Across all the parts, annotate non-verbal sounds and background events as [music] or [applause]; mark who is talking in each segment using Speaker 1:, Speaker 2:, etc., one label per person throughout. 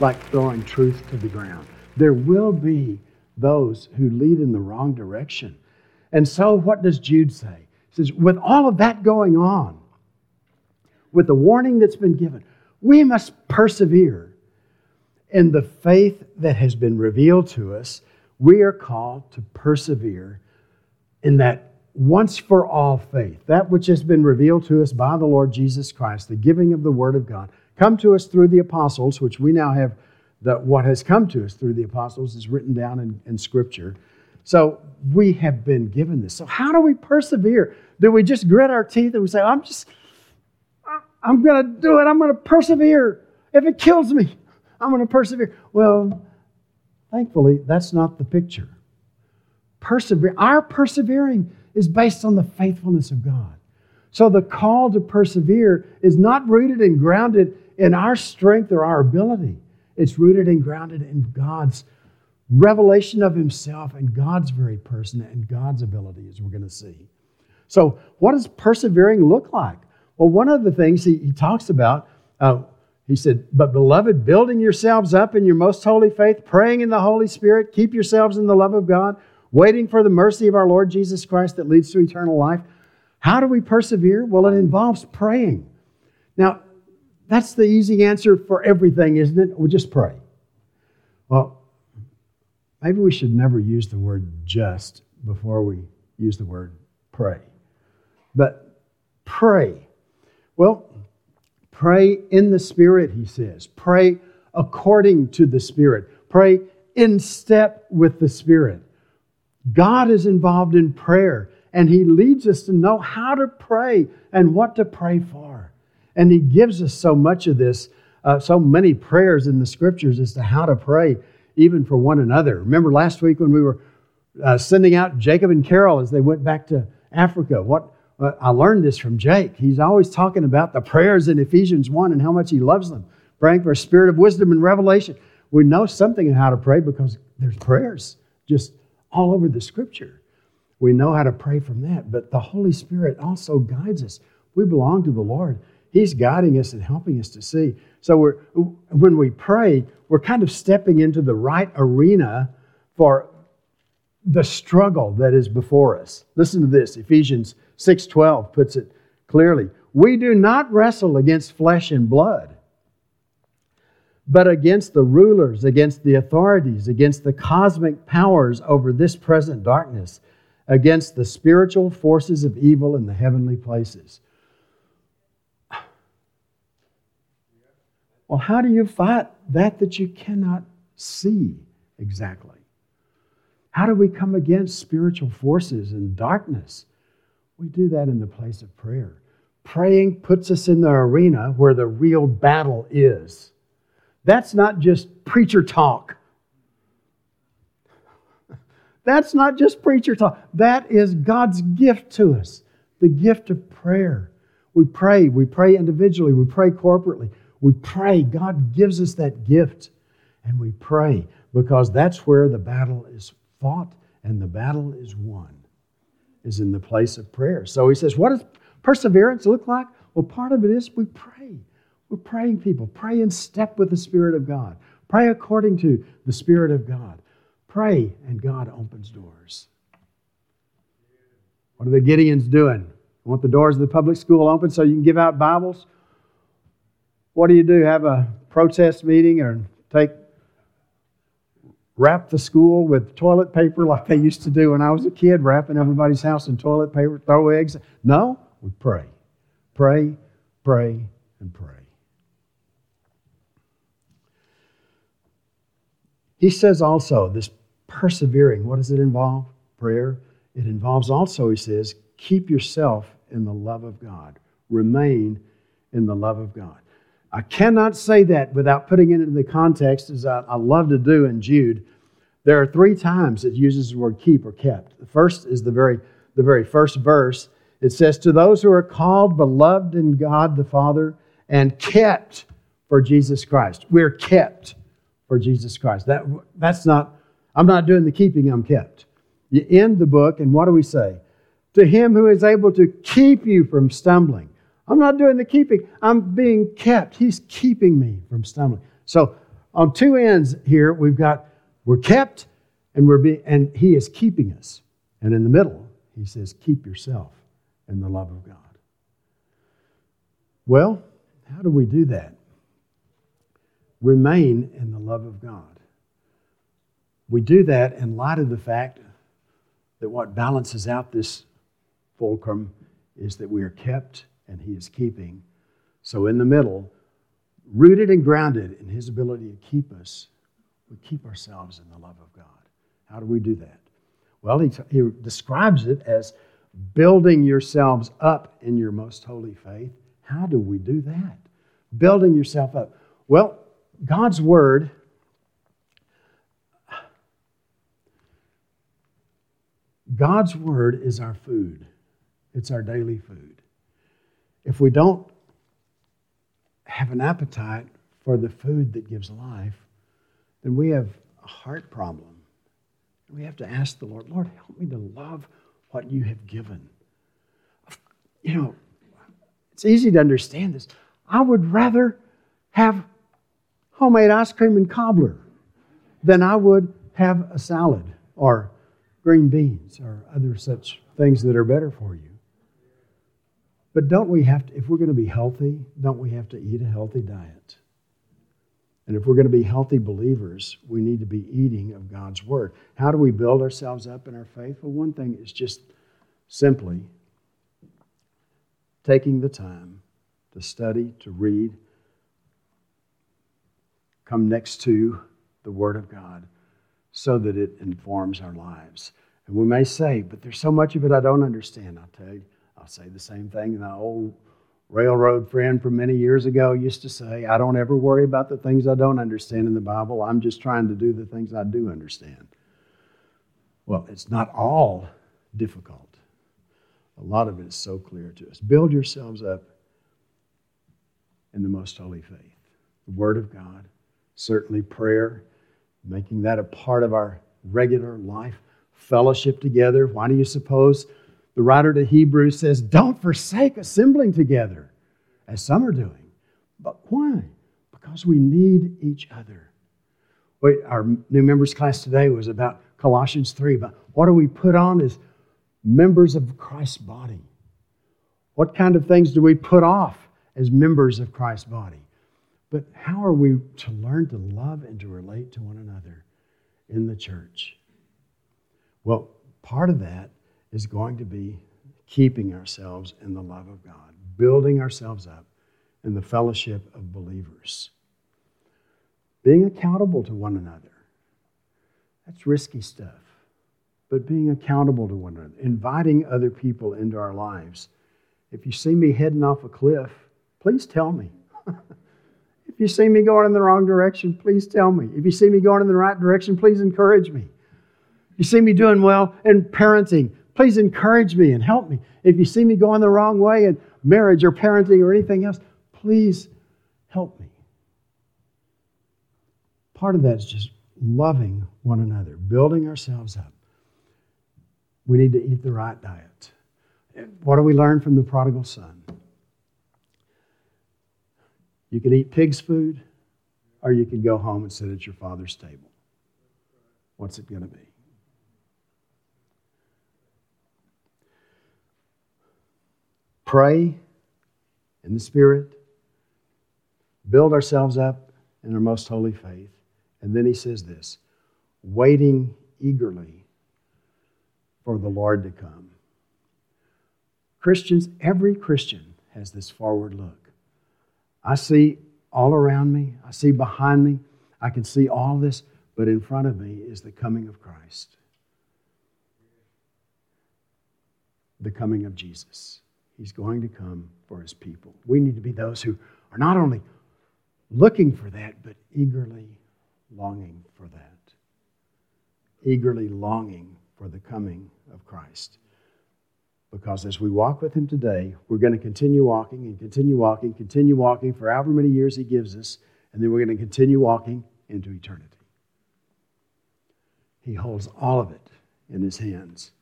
Speaker 1: like throwing truth to the ground. There will be those who lead in the wrong direction. And so, what does Jude say? He says, with all of that going on, with the warning that's been given, we must persevere in the faith that has been revealed to us. We are called to persevere in that once for all faith, that which has been revealed to us by the Lord Jesus Christ, the giving of the Word of God, come to us through the apostles, which we now have that what has come to us through the apostles is written down in, in Scripture. So we have been given this. So how do we persevere? Do we just grit our teeth and we say, I'm just, I'm going to do it. I'm going to persevere. If it kills me, I'm going to persevere. Well, thankfully, that's not the picture. Persevere. Our persevering is based on the faithfulness of God. So the call to persevere is not rooted and grounded in our strength or our ability. It's rooted and grounded in God's revelation of Himself and God's very person and God's ability, as we're going to see. So, what does persevering look like? Well, one of the things he, he talks about, uh, he said, But beloved, building yourselves up in your most holy faith, praying in the Holy Spirit, keep yourselves in the love of God, waiting for the mercy of our Lord Jesus Christ that leads to eternal life. How do we persevere? Well, it involves praying. Now, that's the easy answer for everything, isn't it? We just pray. Well, maybe we should never use the word just before we use the word pray. But pray. Well, pray in the Spirit, he says. Pray according to the Spirit. Pray in step with the Spirit. God is involved in prayer, and He leads us to know how to pray and what to pray for. And he gives us so much of this, uh, so many prayers in the scriptures as to how to pray, even for one another. Remember last week when we were uh, sending out Jacob and Carol as they went back to Africa? What uh, I learned this from Jake. He's always talking about the prayers in Ephesians 1 and how much he loves them, praying for a spirit of wisdom and revelation. We know something of how to pray because there's prayers just all over the scripture. We know how to pray from that, but the Holy Spirit also guides us. We belong to the Lord. He's guiding us and helping us to see. So we're, when we pray, we're kind of stepping into the right arena for the struggle that is before us. Listen to this. Ephesians 6:12 puts it clearly. We do not wrestle against flesh and blood, but against the rulers, against the authorities, against the cosmic powers over this present darkness, against the spiritual forces of evil in the heavenly places. Well, how do you fight that that you cannot see exactly? How do we come against spiritual forces and darkness? We do that in the place of prayer. Praying puts us in the arena where the real battle is. That's not just preacher talk. [laughs] That's not just preacher talk. That is God's gift to us the gift of prayer. We pray. We pray individually. We pray corporately. We pray. God gives us that gift. And we pray because that's where the battle is fought and the battle is won, is in the place of prayer. So he says, What does perseverance look like? Well, part of it is we pray. We're praying people. Pray in step with the Spirit of God. Pray according to the Spirit of God. Pray, and God opens doors. What are the Gideons doing? Want the doors of the public school open so you can give out Bibles? What do you do? Have a protest meeting or take wrap the school with toilet paper like they used to do when I was a kid, wrapping everybody's house in toilet paper, throw eggs? No, we pray. Pray, pray, and pray. He says also, this persevering, what does it involve? Prayer. It involves also, he says, keep yourself in the love of God. Remain in the love of God. I cannot say that without putting it into the context, as I, I love to do in Jude. There are three times it uses the word keep or kept. The first is the very, the very first verse. It says, To those who are called, beloved in God the Father, and kept for Jesus Christ. We're kept for Jesus Christ. That, that's not, I'm not doing the keeping, I'm kept. You end the book, and what do we say? To him who is able to keep you from stumbling. I'm not doing the keeping, I'm being kept. He's keeping me from stumbling. So on two ends here, we've got we're kept and we're being and he is keeping us. And in the middle, he says, keep yourself in the love of God. Well, how do we do that? Remain in the love of God. We do that in light of the fact that what balances out this fulcrum is that we are kept and He is keeping. So, in the middle, rooted and grounded in His ability to keep us, we keep ourselves in the love of God. How do we do that? Well, he, he describes it as building yourselves up in your most holy faith. How do we do that? Building yourself up. Well, God's Word God's Word is our food, it's our daily food. If we don't have an appetite for the food that gives life, then we have a heart problem. We have to ask the Lord, Lord, help me to love what you have given. You know, it's easy to understand this. I would rather have homemade ice cream and cobbler than I would have a salad or green beans or other such things that are better for you. But don't we have to, if we're going to be healthy, don't we have to eat a healthy diet? And if we're going to be healthy believers, we need to be eating of God's Word. How do we build ourselves up in our faith? Well, one thing is just simply taking the time to study, to read, come next to the Word of God so that it informs our lives. And we may say, but there's so much of it I don't understand. I'll tell you, I'll say the same thing. My old railroad friend from many years ago used to say, I don't ever worry about the things I don't understand in the Bible. I'm just trying to do the things I do understand. Well, it's not all difficult. A lot of it is so clear to us. Build yourselves up in the most holy faith. The Word of God, certainly prayer, making that a part of our regular life, fellowship together. Why do you suppose the writer to Hebrews says, Don't forsake assembling together, as some are doing? But why? Because we need each other. Wait, our new members class today was about Colossians 3, but what do we put on as members of Christ's body? What kind of things do we put off as members of Christ's body? But how are we to learn to love and to relate to one another in the church? Well, part of that is going to be keeping ourselves in the love of God, building ourselves up in the fellowship of believers, being accountable to one another. That's risky stuff. But being accountable to one another, inviting other people into our lives. If you see me heading off a cliff, please tell me. [laughs] If you see me going in the wrong direction, please tell me. If you see me going in the right direction, please encourage me. You see me doing well in parenting, please encourage me and help me. If you see me going the wrong way in marriage or parenting or anything else, please help me. Part of that is just loving one another, building ourselves up. We need to eat the right diet. What do we learn from the prodigal son? You can eat pig's food, or you can go home and sit at your father's table. What's it going to be? Pray in the Spirit, build ourselves up in our most holy faith. And then he says this waiting eagerly for the Lord to come. Christians, every Christian has this forward look. I see all around me, I see behind me, I can see all this, but in front of me is the coming of Christ, the coming of Jesus. He's going to come for his people. We need to be those who are not only looking for that, but eagerly longing for that. Eagerly longing for the coming of Christ. Because as we walk with Him today, we're going to continue walking and continue walking, continue walking for however many years He gives us, and then we're going to continue walking into eternity. He holds all of it in His hands.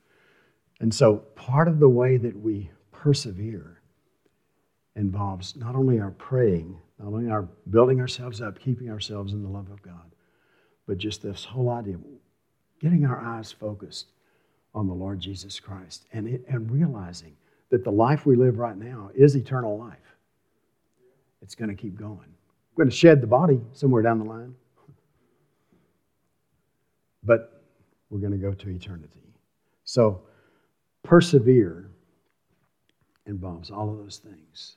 Speaker 1: And so, part of the way that we persevere involves not only our praying, not only our building ourselves up, keeping ourselves in the love of God, but just this whole idea of getting our eyes focused on the Lord Jesus Christ and, it, and realizing that the life we live right now is eternal life. It's going to keep going. We're going to shed the body somewhere down the line, but we're going to go to eternity. So, persevere involves all of those things.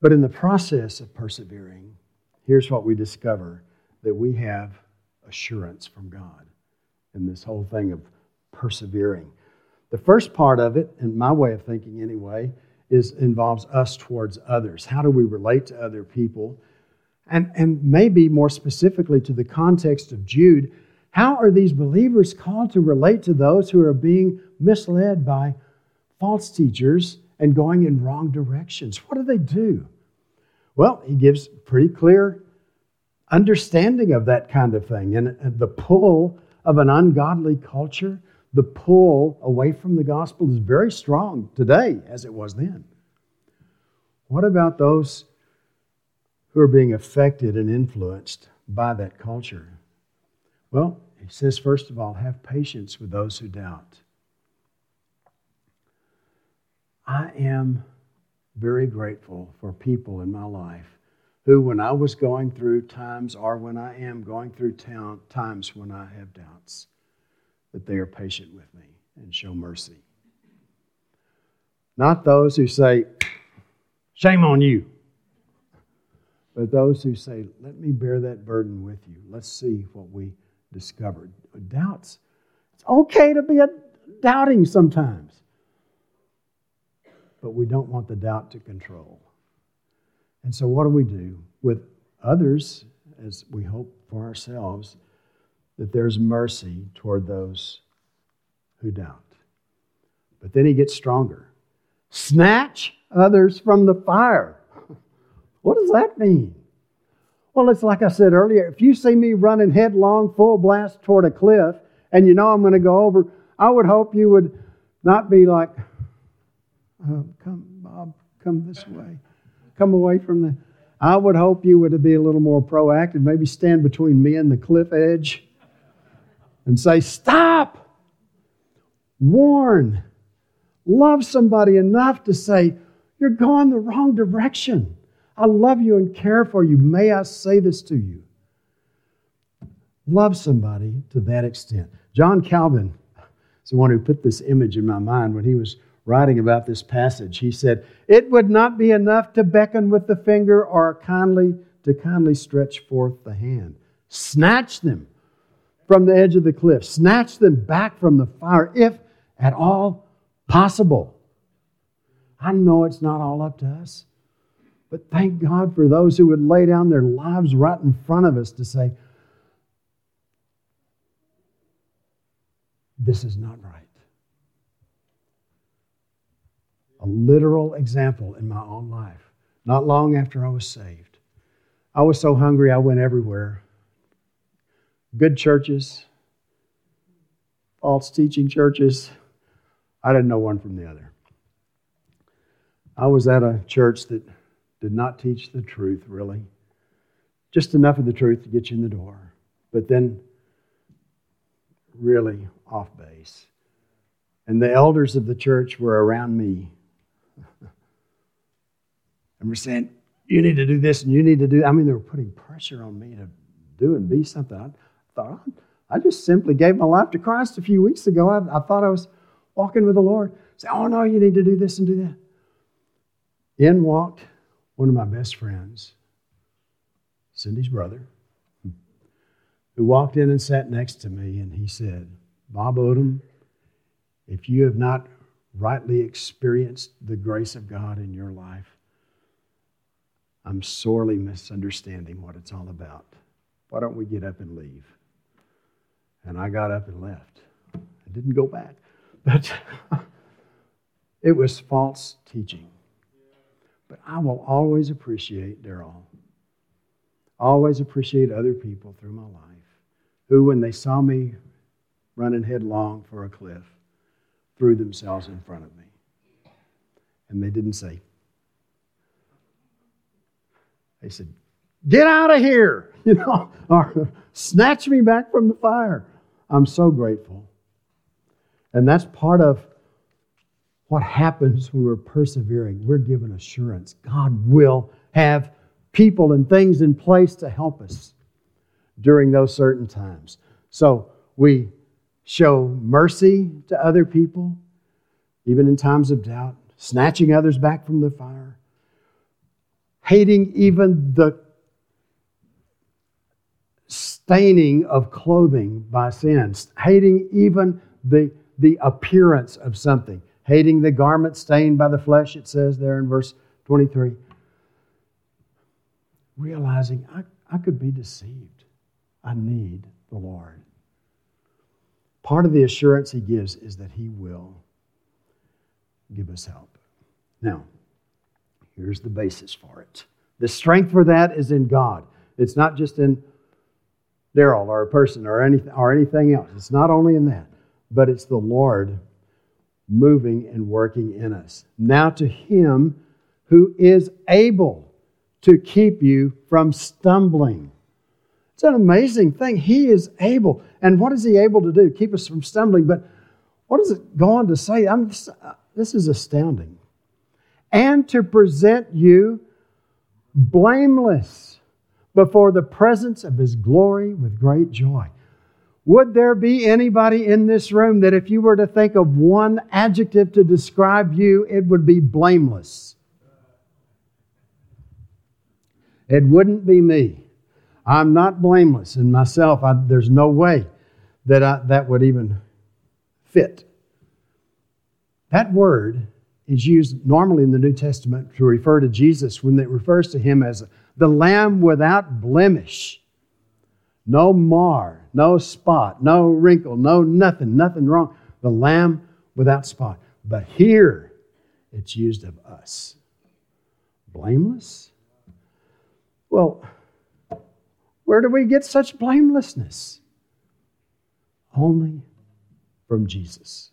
Speaker 1: But in the process of persevering, here's what we discover that we have assurance from God in this whole thing of persevering. The first part of it, in my way of thinking anyway, is involves us towards others. How do we relate to other people? And, and maybe more specifically to the context of Jude, how are these believers called to relate to those who are being misled by false teachers and going in wrong directions? What do they do? Well, he gives pretty clear understanding of that kind of thing and, and the pull of an ungodly culture the pull away from the gospel is very strong today as it was then. What about those who are being affected and influenced by that culture? Well, he says, first of all, have patience with those who doubt. I am very grateful for people in my life who, when I was going through times or when I am going through times when I have doubts, that they are patient with me and show mercy. Not those who say, Shame on you, but those who say, Let me bear that burden with you. Let's see what we discovered. Doubts. It's okay to be a doubting sometimes, but we don't want the doubt to control. And so, what do we do with others, as we hope for ourselves? that there's mercy toward those who doubt. But then he gets stronger. Snatch others from the fire. [laughs] What does that mean? Well, it's like I said earlier if you see me running headlong, full blast toward a cliff, and you know I'm going to go over, I would hope you would not be like, uh, come, Bob, come this way. Come away from the. I would hope you would be a little more proactive, maybe stand between me and the cliff edge and say, Stop! Warn. Love somebody enough to say, You're going the wrong direction. I love you and care for you. May I say this to you? Love somebody to that extent. John Calvin is the one who put this image in my mind when he was writing about this passage. He said, It would not be enough to beckon with the finger or kindly to kindly stretch forth the hand. Snatch them from the edge of the cliff, snatch them back from the fire, if at all possible. I know it's not all up to us, but thank God for those who would lay down their lives right in front of us to say, This is not right. Literal example in my own life. Not long after I was saved, I was so hungry I went everywhere good churches, false teaching churches. I didn't know one from the other. I was at a church that did not teach the truth, really. Just enough of the truth to get you in the door, but then really off base. And the elders of the church were around me. [laughs] and we're saying, You need to do this and you need to do I mean, they were putting pressure on me to do and be something I thought, I just simply gave my life to Christ a few weeks ago. I, I thought I was walking with the Lord. Say, oh no, you need to do this and do that. In walked one of my best friends, Cindy's brother, who walked in and sat next to me, and he said, Bob Odom, if you have not rightly experienced the grace of God in your life, I'm sorely misunderstanding what it's all about. Why don't we get up and leave? And I got up and left. I didn't go back. [laughs] But it was false teaching. But I will always appreciate Daryl. Always appreciate other people through my life who, when they saw me running headlong for a cliff, threw themselves in front of me. And they didn't say, they said, Get out of here, [laughs] you know, or snatch me back from the fire. I'm so grateful. And that's part of what happens when we're persevering. We're given assurance. God will have people and things in place to help us during those certain times. So we show mercy to other people, even in times of doubt, snatching others back from the fire, hating even the staining of clothing by sins, hating even the, the appearance of something, hating the garment stained by the flesh, it says there in verse 23. Realizing I, I could be deceived. I need the Lord. Part of the assurance he gives is that he will give us help. Now, here's the basis for it. The strength for that is in God. It's not just in Daryl or a person or anything or anything else. It's not only in that, but it's the Lord moving and working in us. Now to him who is able to keep you from stumbling. It's an amazing thing. He is able. And what is he able to do? Keep us from stumbling. But what does it go on to say? I'm, uh, this is astounding. And to present you blameless before the presence of his glory with great joy. Would there be anybody in this room that if you were to think of one adjective to describe you, it would be blameless? It wouldn't be me. I'm not blameless in myself. I, there's no way that I, that would even fit. That word is used normally in the New Testament to refer to Jesus when it refers to him as the Lamb without blemish. No mar, no spot, no wrinkle, no nothing, nothing wrong. The Lamb without spot. But here it's used of us. Blameless? Well, where do we get such blamelessness? Only from Jesus.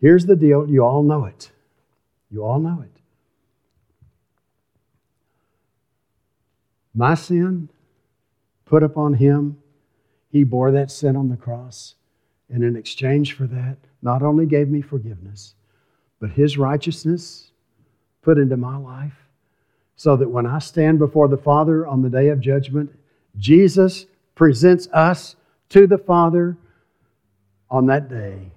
Speaker 1: Here's the deal you all know it. You all know it. My sin put upon him, he bore that sin on the cross. And in exchange for that, not only gave me forgiveness, but his righteousness put into my life so that when I stand before the Father on the day of judgment, Jesus presents us to the Father on that day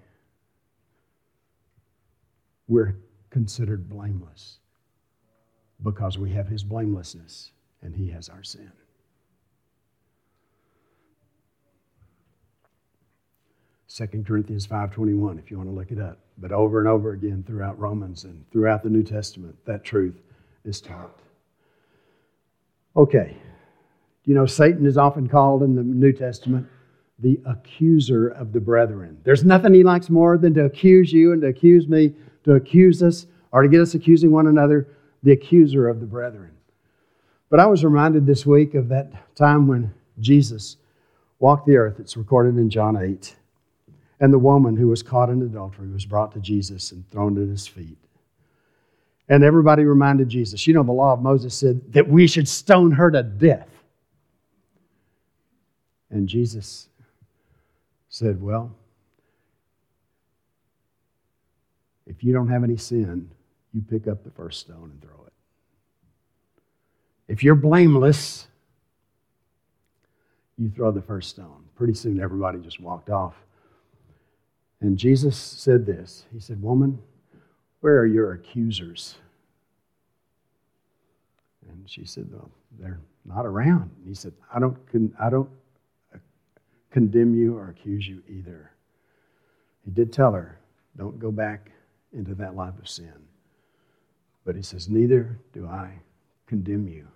Speaker 1: we're considered blameless because we have his blamelessness and he has our sin. Second Corinthians 5:21 if you want to look it up. But over and over again throughout Romans and throughout the New Testament that truth is taught. Okay. You know Satan is often called in the New Testament the accuser of the brethren. There's nothing he likes more than to accuse you and to accuse me to accuse us or to get us accusing one another, the accuser of the brethren. But I was reminded this week of that time when Jesus walked the earth. It's recorded in John 8. And the woman who was caught in adultery was brought to Jesus and thrown at his feet. And everybody reminded Jesus, you know, the law of Moses said that we should stone her to death. And Jesus said, Well, If you don't have any sin, you pick up the first stone and throw it. If you're blameless, you throw the first stone. Pretty soon, everybody just walked off. And Jesus said this He said, Woman, where are your accusers? And she said, Well, they're not around. And he said, I don't, I don't uh, condemn you or accuse you either. He did tell her, Don't go back into that life of sin. But he says, Neither do I condemn you?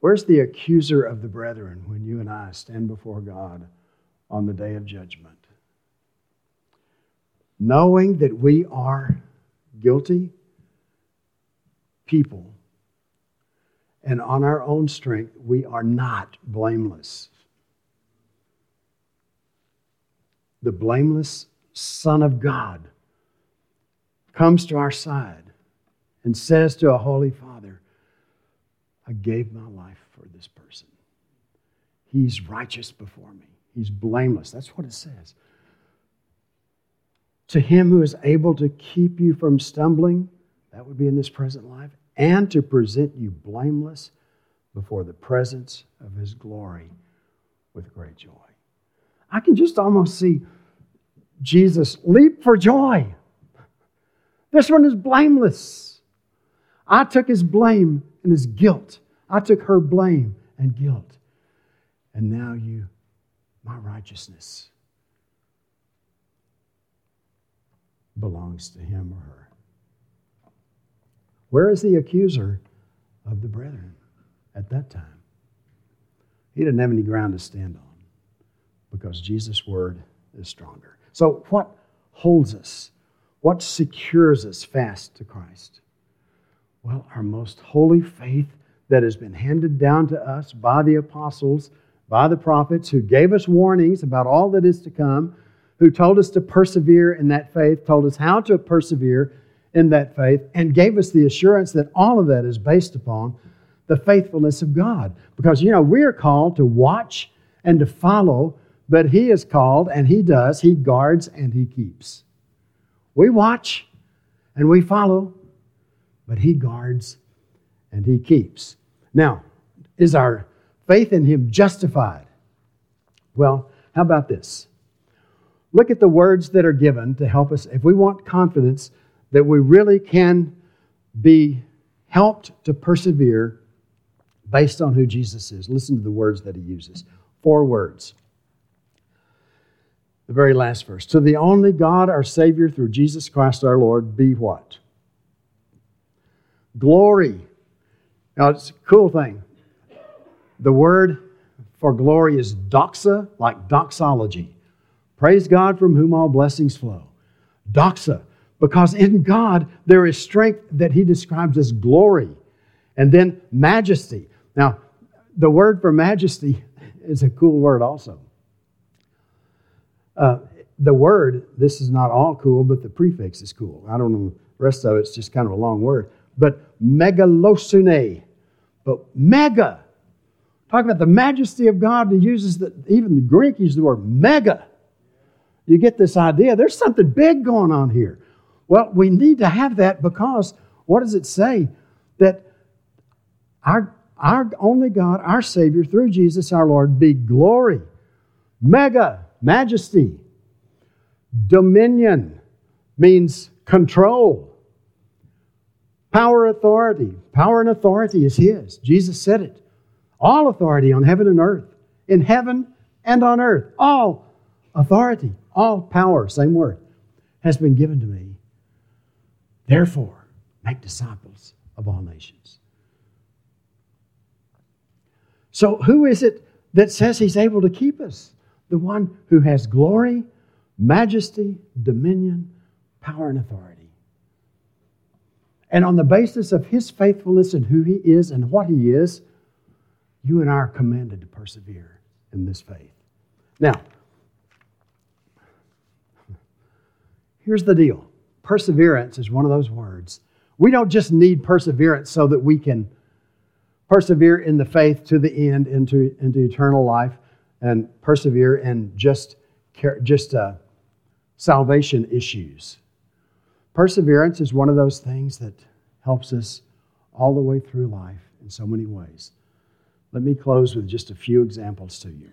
Speaker 1: Where's the accuser of the brethren when you and I stand before God on the day of judgment? Knowing that we are guilty people and on our own strength, we are not blameless. The blameless Son of God comes to our side and says to a holy Father, I gave my life for this person. He's righteous before me, he's blameless. That's what it says. To him who is able to keep you from stumbling, that would be in this present life, and to present you blameless before the presence of his glory with great joy. I can just almost see Jesus leap for joy. This one is blameless. I took his blame and his guilt. I took her blame and guilt. And now you, my righteousness, belongs to him or her. Where is the accuser of the brethren at that time? He didn't have any ground to stand on because Jesus' word is stronger. So, what holds us? What secures us fast to Christ? Well, our most holy faith that has been handed down to us by the apostles, by the prophets, who gave us warnings about all that is to come, who told us to persevere in that faith, told us how to persevere in that faith, and gave us the assurance that all of that is based upon the faithfulness of God. Because, you know, we are called to watch and to follow but he is called, and he does. He guards and he keeps. We watch and we follow, but he guards and he keeps. Now, is our faith in him justified? Well, how about this? Look at the words that are given to help us. If we want confidence that we really can be helped to persevere based on who Jesus is, listen to the words that he uses. Four words the very last verse. To the only God, our Savior, through Jesus Christ our Lord, be what? Glory. Now, it's a cool thing. The word for glory is doxa, like doxology. Praise God from whom all blessings flow. Doxa, because in God there is strength that he describes as glory. And then majesty. Now, the word for majesty [laughs] is a cool word also. Uh, the word, this is not all cool, but the prefix is cool. I don't know, the rest of it's just kind of a long word. But megalosune, but mega. Talk about the majesty of God, he uses the, even the Greek uses the word mega. You get this idea. There's something big going on here. Well, we need to have that because what does it say? That our, our only God, our Savior, through Jesus our Lord, be glory, mega, majesty. Dominion means control. Power, authority. Power and authority is His. Jesus said it. All authority on heaven and earth, in heaven and on earth. All authority, all power, same word, has been given to me. Therefore, make disciples of all nations. So, who is it that says He's able to keep us? the one who has glory, majesty, dominion, power, and authority. And on the basis of his faithfulness and who he is and what he is, you and I are commanded to persevere in this faith. Now, here's the deal perseverance is one of those words. We don't just need perseverance so that we can persevere in the faith to the end into, into eternal life and persevere in just, just uh, salvation issues. Perseverance is one of those things that helps us all the way through life in so many ways. Let me close with just a few examples to you.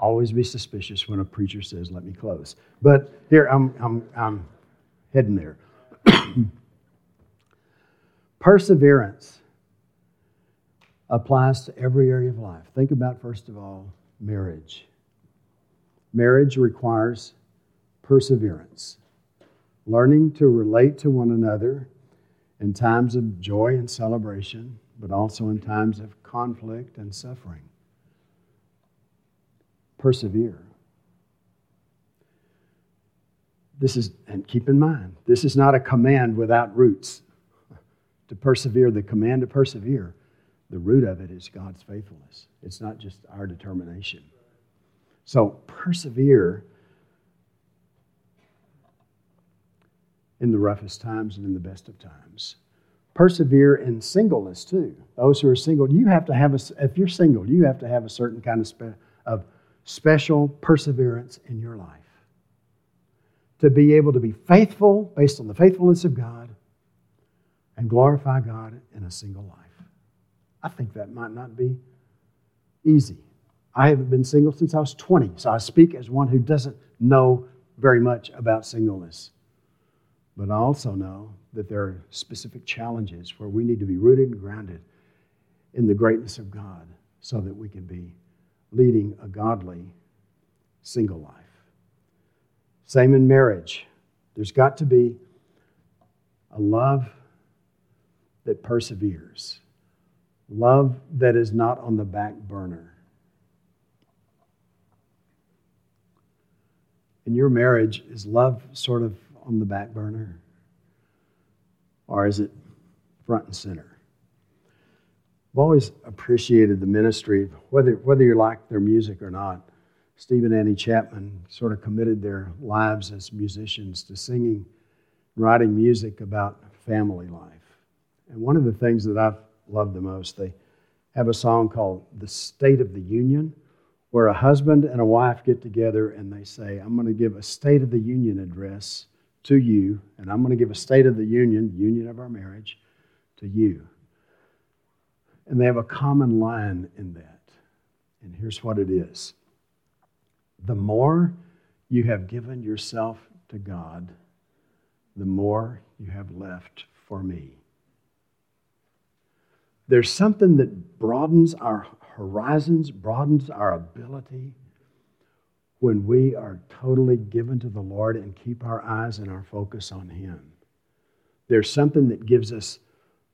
Speaker 1: Always be suspicious when a preacher says, Let me close. But here, I'm, I'm, I'm heading there. [coughs] Perseverance applies to every area of life. Think about, first of all, marriage. Marriage requires perseverance, learning to relate to one another in times of joy and celebration, but also in times of conflict and suffering. Persevere. This is, and keep in mind, this is not a command without roots. To persevere, the command to persevere, the root of it is God's faithfulness. It's not just our determination. So persevere in the roughest times and in the best of times. Persevere in singleness too. Those who are single, you have to have a, if you're single, you have to have a certain kind of, of special perseverance in your life. To be able to be faithful based on the faithfulness of God and glorify God in a single life. I think that might not be easy. I haven't been single since I was 20, so I speak as one who doesn't know very much about singleness. But I also know that there are specific challenges where we need to be rooted and grounded in the greatness of God so that we can be leading a godly single life. Same in marriage. There's got to be a love that perseveres, love that is not on the back burner. In your marriage, is love sort of on the back burner? Or is it front and center? I've always appreciated the ministry, whether, whether you like their music or not. Steve and Annie Chapman sort of committed their lives as musicians to singing, writing music about family life. And one of the things that I've loved the most, they have a song called The State of the Union where a husband and a wife get together and they say, I'm going to give a State of the Union address to you, and I'm going to give a State of the Union, union of our marriage, to you. And they have a common line in that. And here's what it is The more you have given yourself to God, the more you have left for me. There's something that broadens our horizons, broadens our ability when we are totally given to the Lord and keep our eyes and our focus on Him. There's something that gives us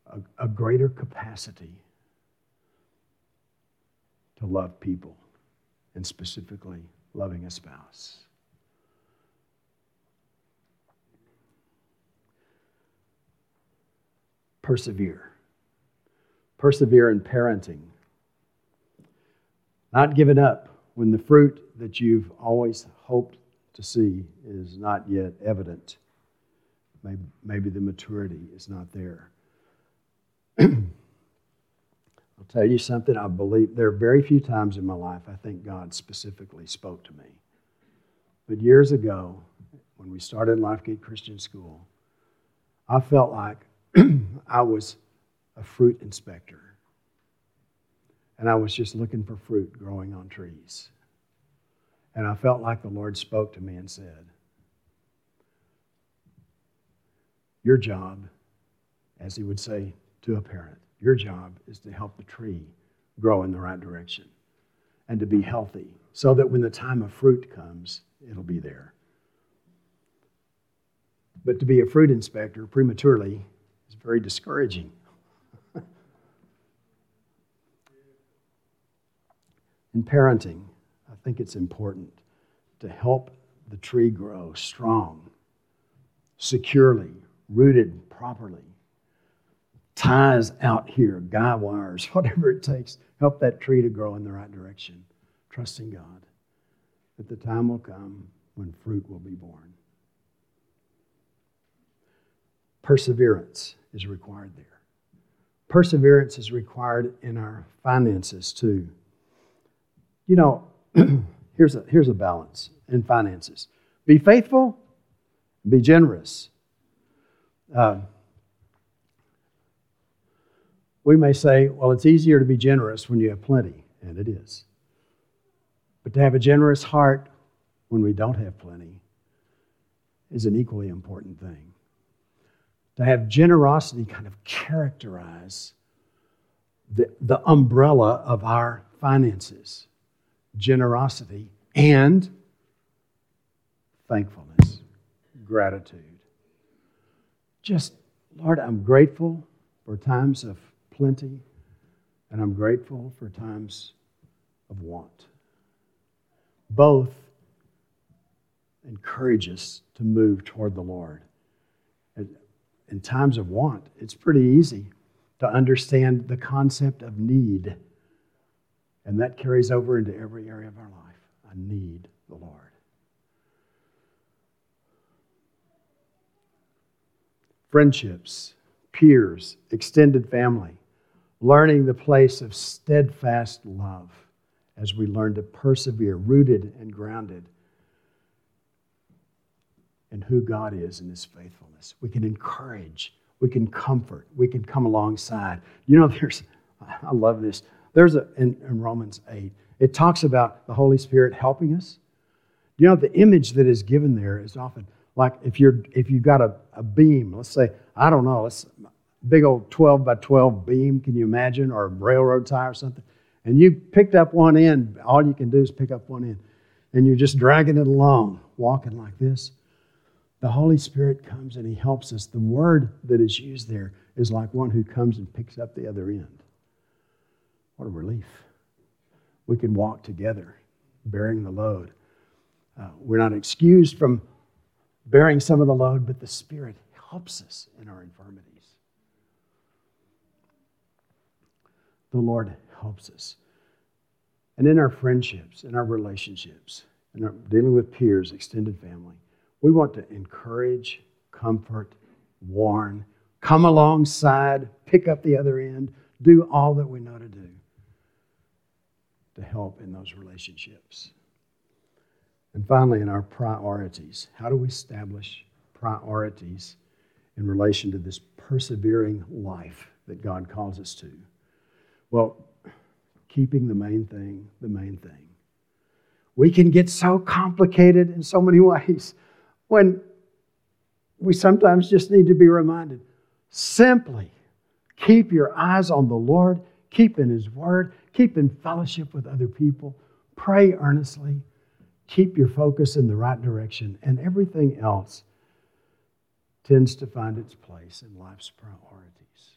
Speaker 1: a, a greater capacity to love people, and specifically loving a spouse. Persevere. Persevere in parenting not giving up when the fruit that you've always hoped to see is not yet evident. Maybe, maybe the maturity is not there. [clears throat] I'll tell you something, I believe there are very few times in my life I think God specifically spoke to me. But years ago, when we started Lifegate Christian School, I felt like [clears throat] I was a fruit inspector and I was just looking for fruit growing on trees. And I felt like the Lord spoke to me and said, Your job, as He would say to a parent, your job is to help the tree grow in the right direction and to be healthy so that when the time of fruit comes, it'll be there. But to be a fruit inspector prematurely is very discouraging. [laughs] In parenting, I think it's important to help the tree grow strong, securely, rooted properly. Ties out here, guy wires, [laughs] whatever it takes, help that tree to grow in the right direction, trusting God that the time will come when fruit will be born. Perseverance is required there. Perseverance is required in our finances too. You know, [clears throat] here's, a, here's a balance in finances be faithful, be generous. Uh, we may say, well, it's easier to be generous when you have plenty, and it is. But to have a generous heart when we don't have plenty is an equally important thing. To have generosity kind of characterize the, the umbrella of our finances generosity, and thankfulness, gratitude. Just Lord, I'm grateful for times of plenty, and I'm grateful for times of want. Both encourage us to move toward the Lord. In times of want, it's pretty easy to understand the concept of need. And that carries over into every area of our life. I need the Lord. Friendships, peers, extended family, learning the place of steadfast love as we learn to persevere, rooted and grounded in who God is and His faithfulness. We can encourage, we can comfort, we can come alongside. You know, [laughs] there's, I love this. There's a, in, in Romans 8, it talks about the Holy Spirit helping us. You know, the image that is given there is often like if you're if you've got a, a beam, let's say, I don't know, let's big old 12 by 12 beam, can you imagine, or a railroad tie or something? And you picked up one end, all you can do is pick up one end, and you're just dragging it along, walking like this the Holy Spirit comes and He helps us. The word that is used there is like one who comes and picks up the other end. What a relief. We can walk together, bearing the load. Uh, we're not excused from bearing some of the load, but the Spirit helps us in our infirmities. The Lord helps us. And in our friendships, in our relationships, in our dealing with peers, extended family, we want to encourage, comfort, warn, come alongside, pick up the other end, do all that we know to do to help in those relationships. And finally, in our priorities, how do we establish priorities in relation to this persevering life that God calls us to? Well, keeping the main thing the main thing. We can get so complicated in so many [laughs] ways when we sometimes just need to be reminded simply keep your eyes on the Lord, keep in His Word, keep in fellowship with other people, pray earnestly, keep your focus in the right direction, and everything else tends to find its place in life's priorities.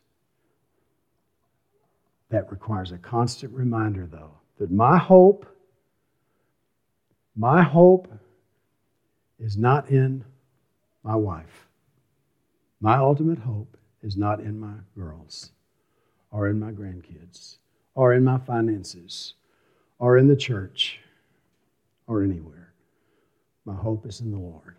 Speaker 1: That requires a constant reminder, though, that my hope, my hope is not in my wife. My ultimate hope is not in my girls or in my grandkids or in my finances or in the church or anywhere. My hope is in the Lord.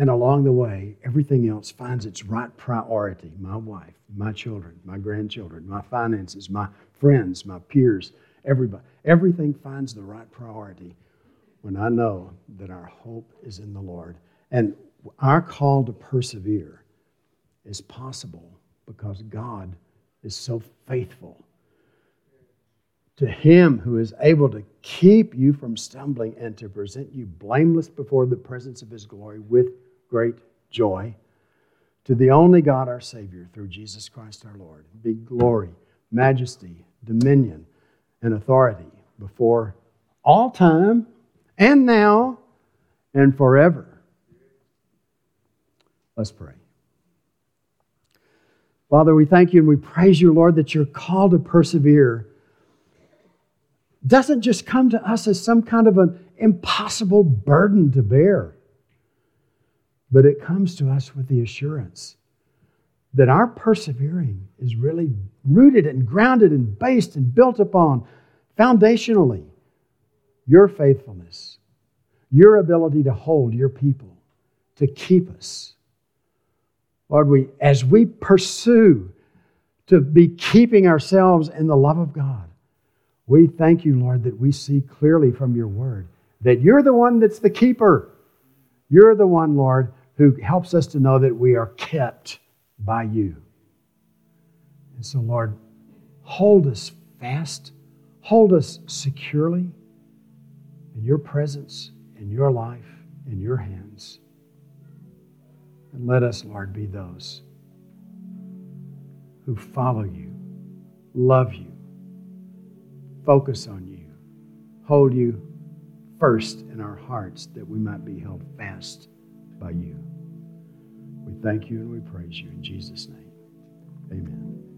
Speaker 1: And along the way, everything else finds its right priority my wife, my children, my grandchildren, my finances, my friends, my peers, everybody. Everything finds the right priority when I know that our hope is in the Lord. And our call to persevere is possible because God is so faithful. To Him who is able to keep you from stumbling and to present you blameless before the presence of His glory with great joy. To the only God, our Savior, through Jesus Christ our Lord, be glory, majesty, dominion, and authority before all time and now and forever. Let's pray. Father, we thank you and we praise you, Lord, that your call to persevere doesn't just come to us as some kind of an impossible burden to bear, but it comes to us with the assurance that our persevering is really rooted and grounded and based and built upon foundationally your faithfulness, your ability to hold your people, to keep us. Lord, we, as we pursue to be keeping ourselves in the love of God, we thank you, Lord, that we see clearly from your word that you're the one that's the keeper. You're the one, Lord, who helps us to know that we are kept by you. And so, Lord, hold us fast, hold us securely in your presence, in your life, in your hands. And let us, Lord, be those who follow you, love you, focus on you, hold you first in our hearts that we might be held fast by you. We thank you and we praise you in Jesus' name. Amen.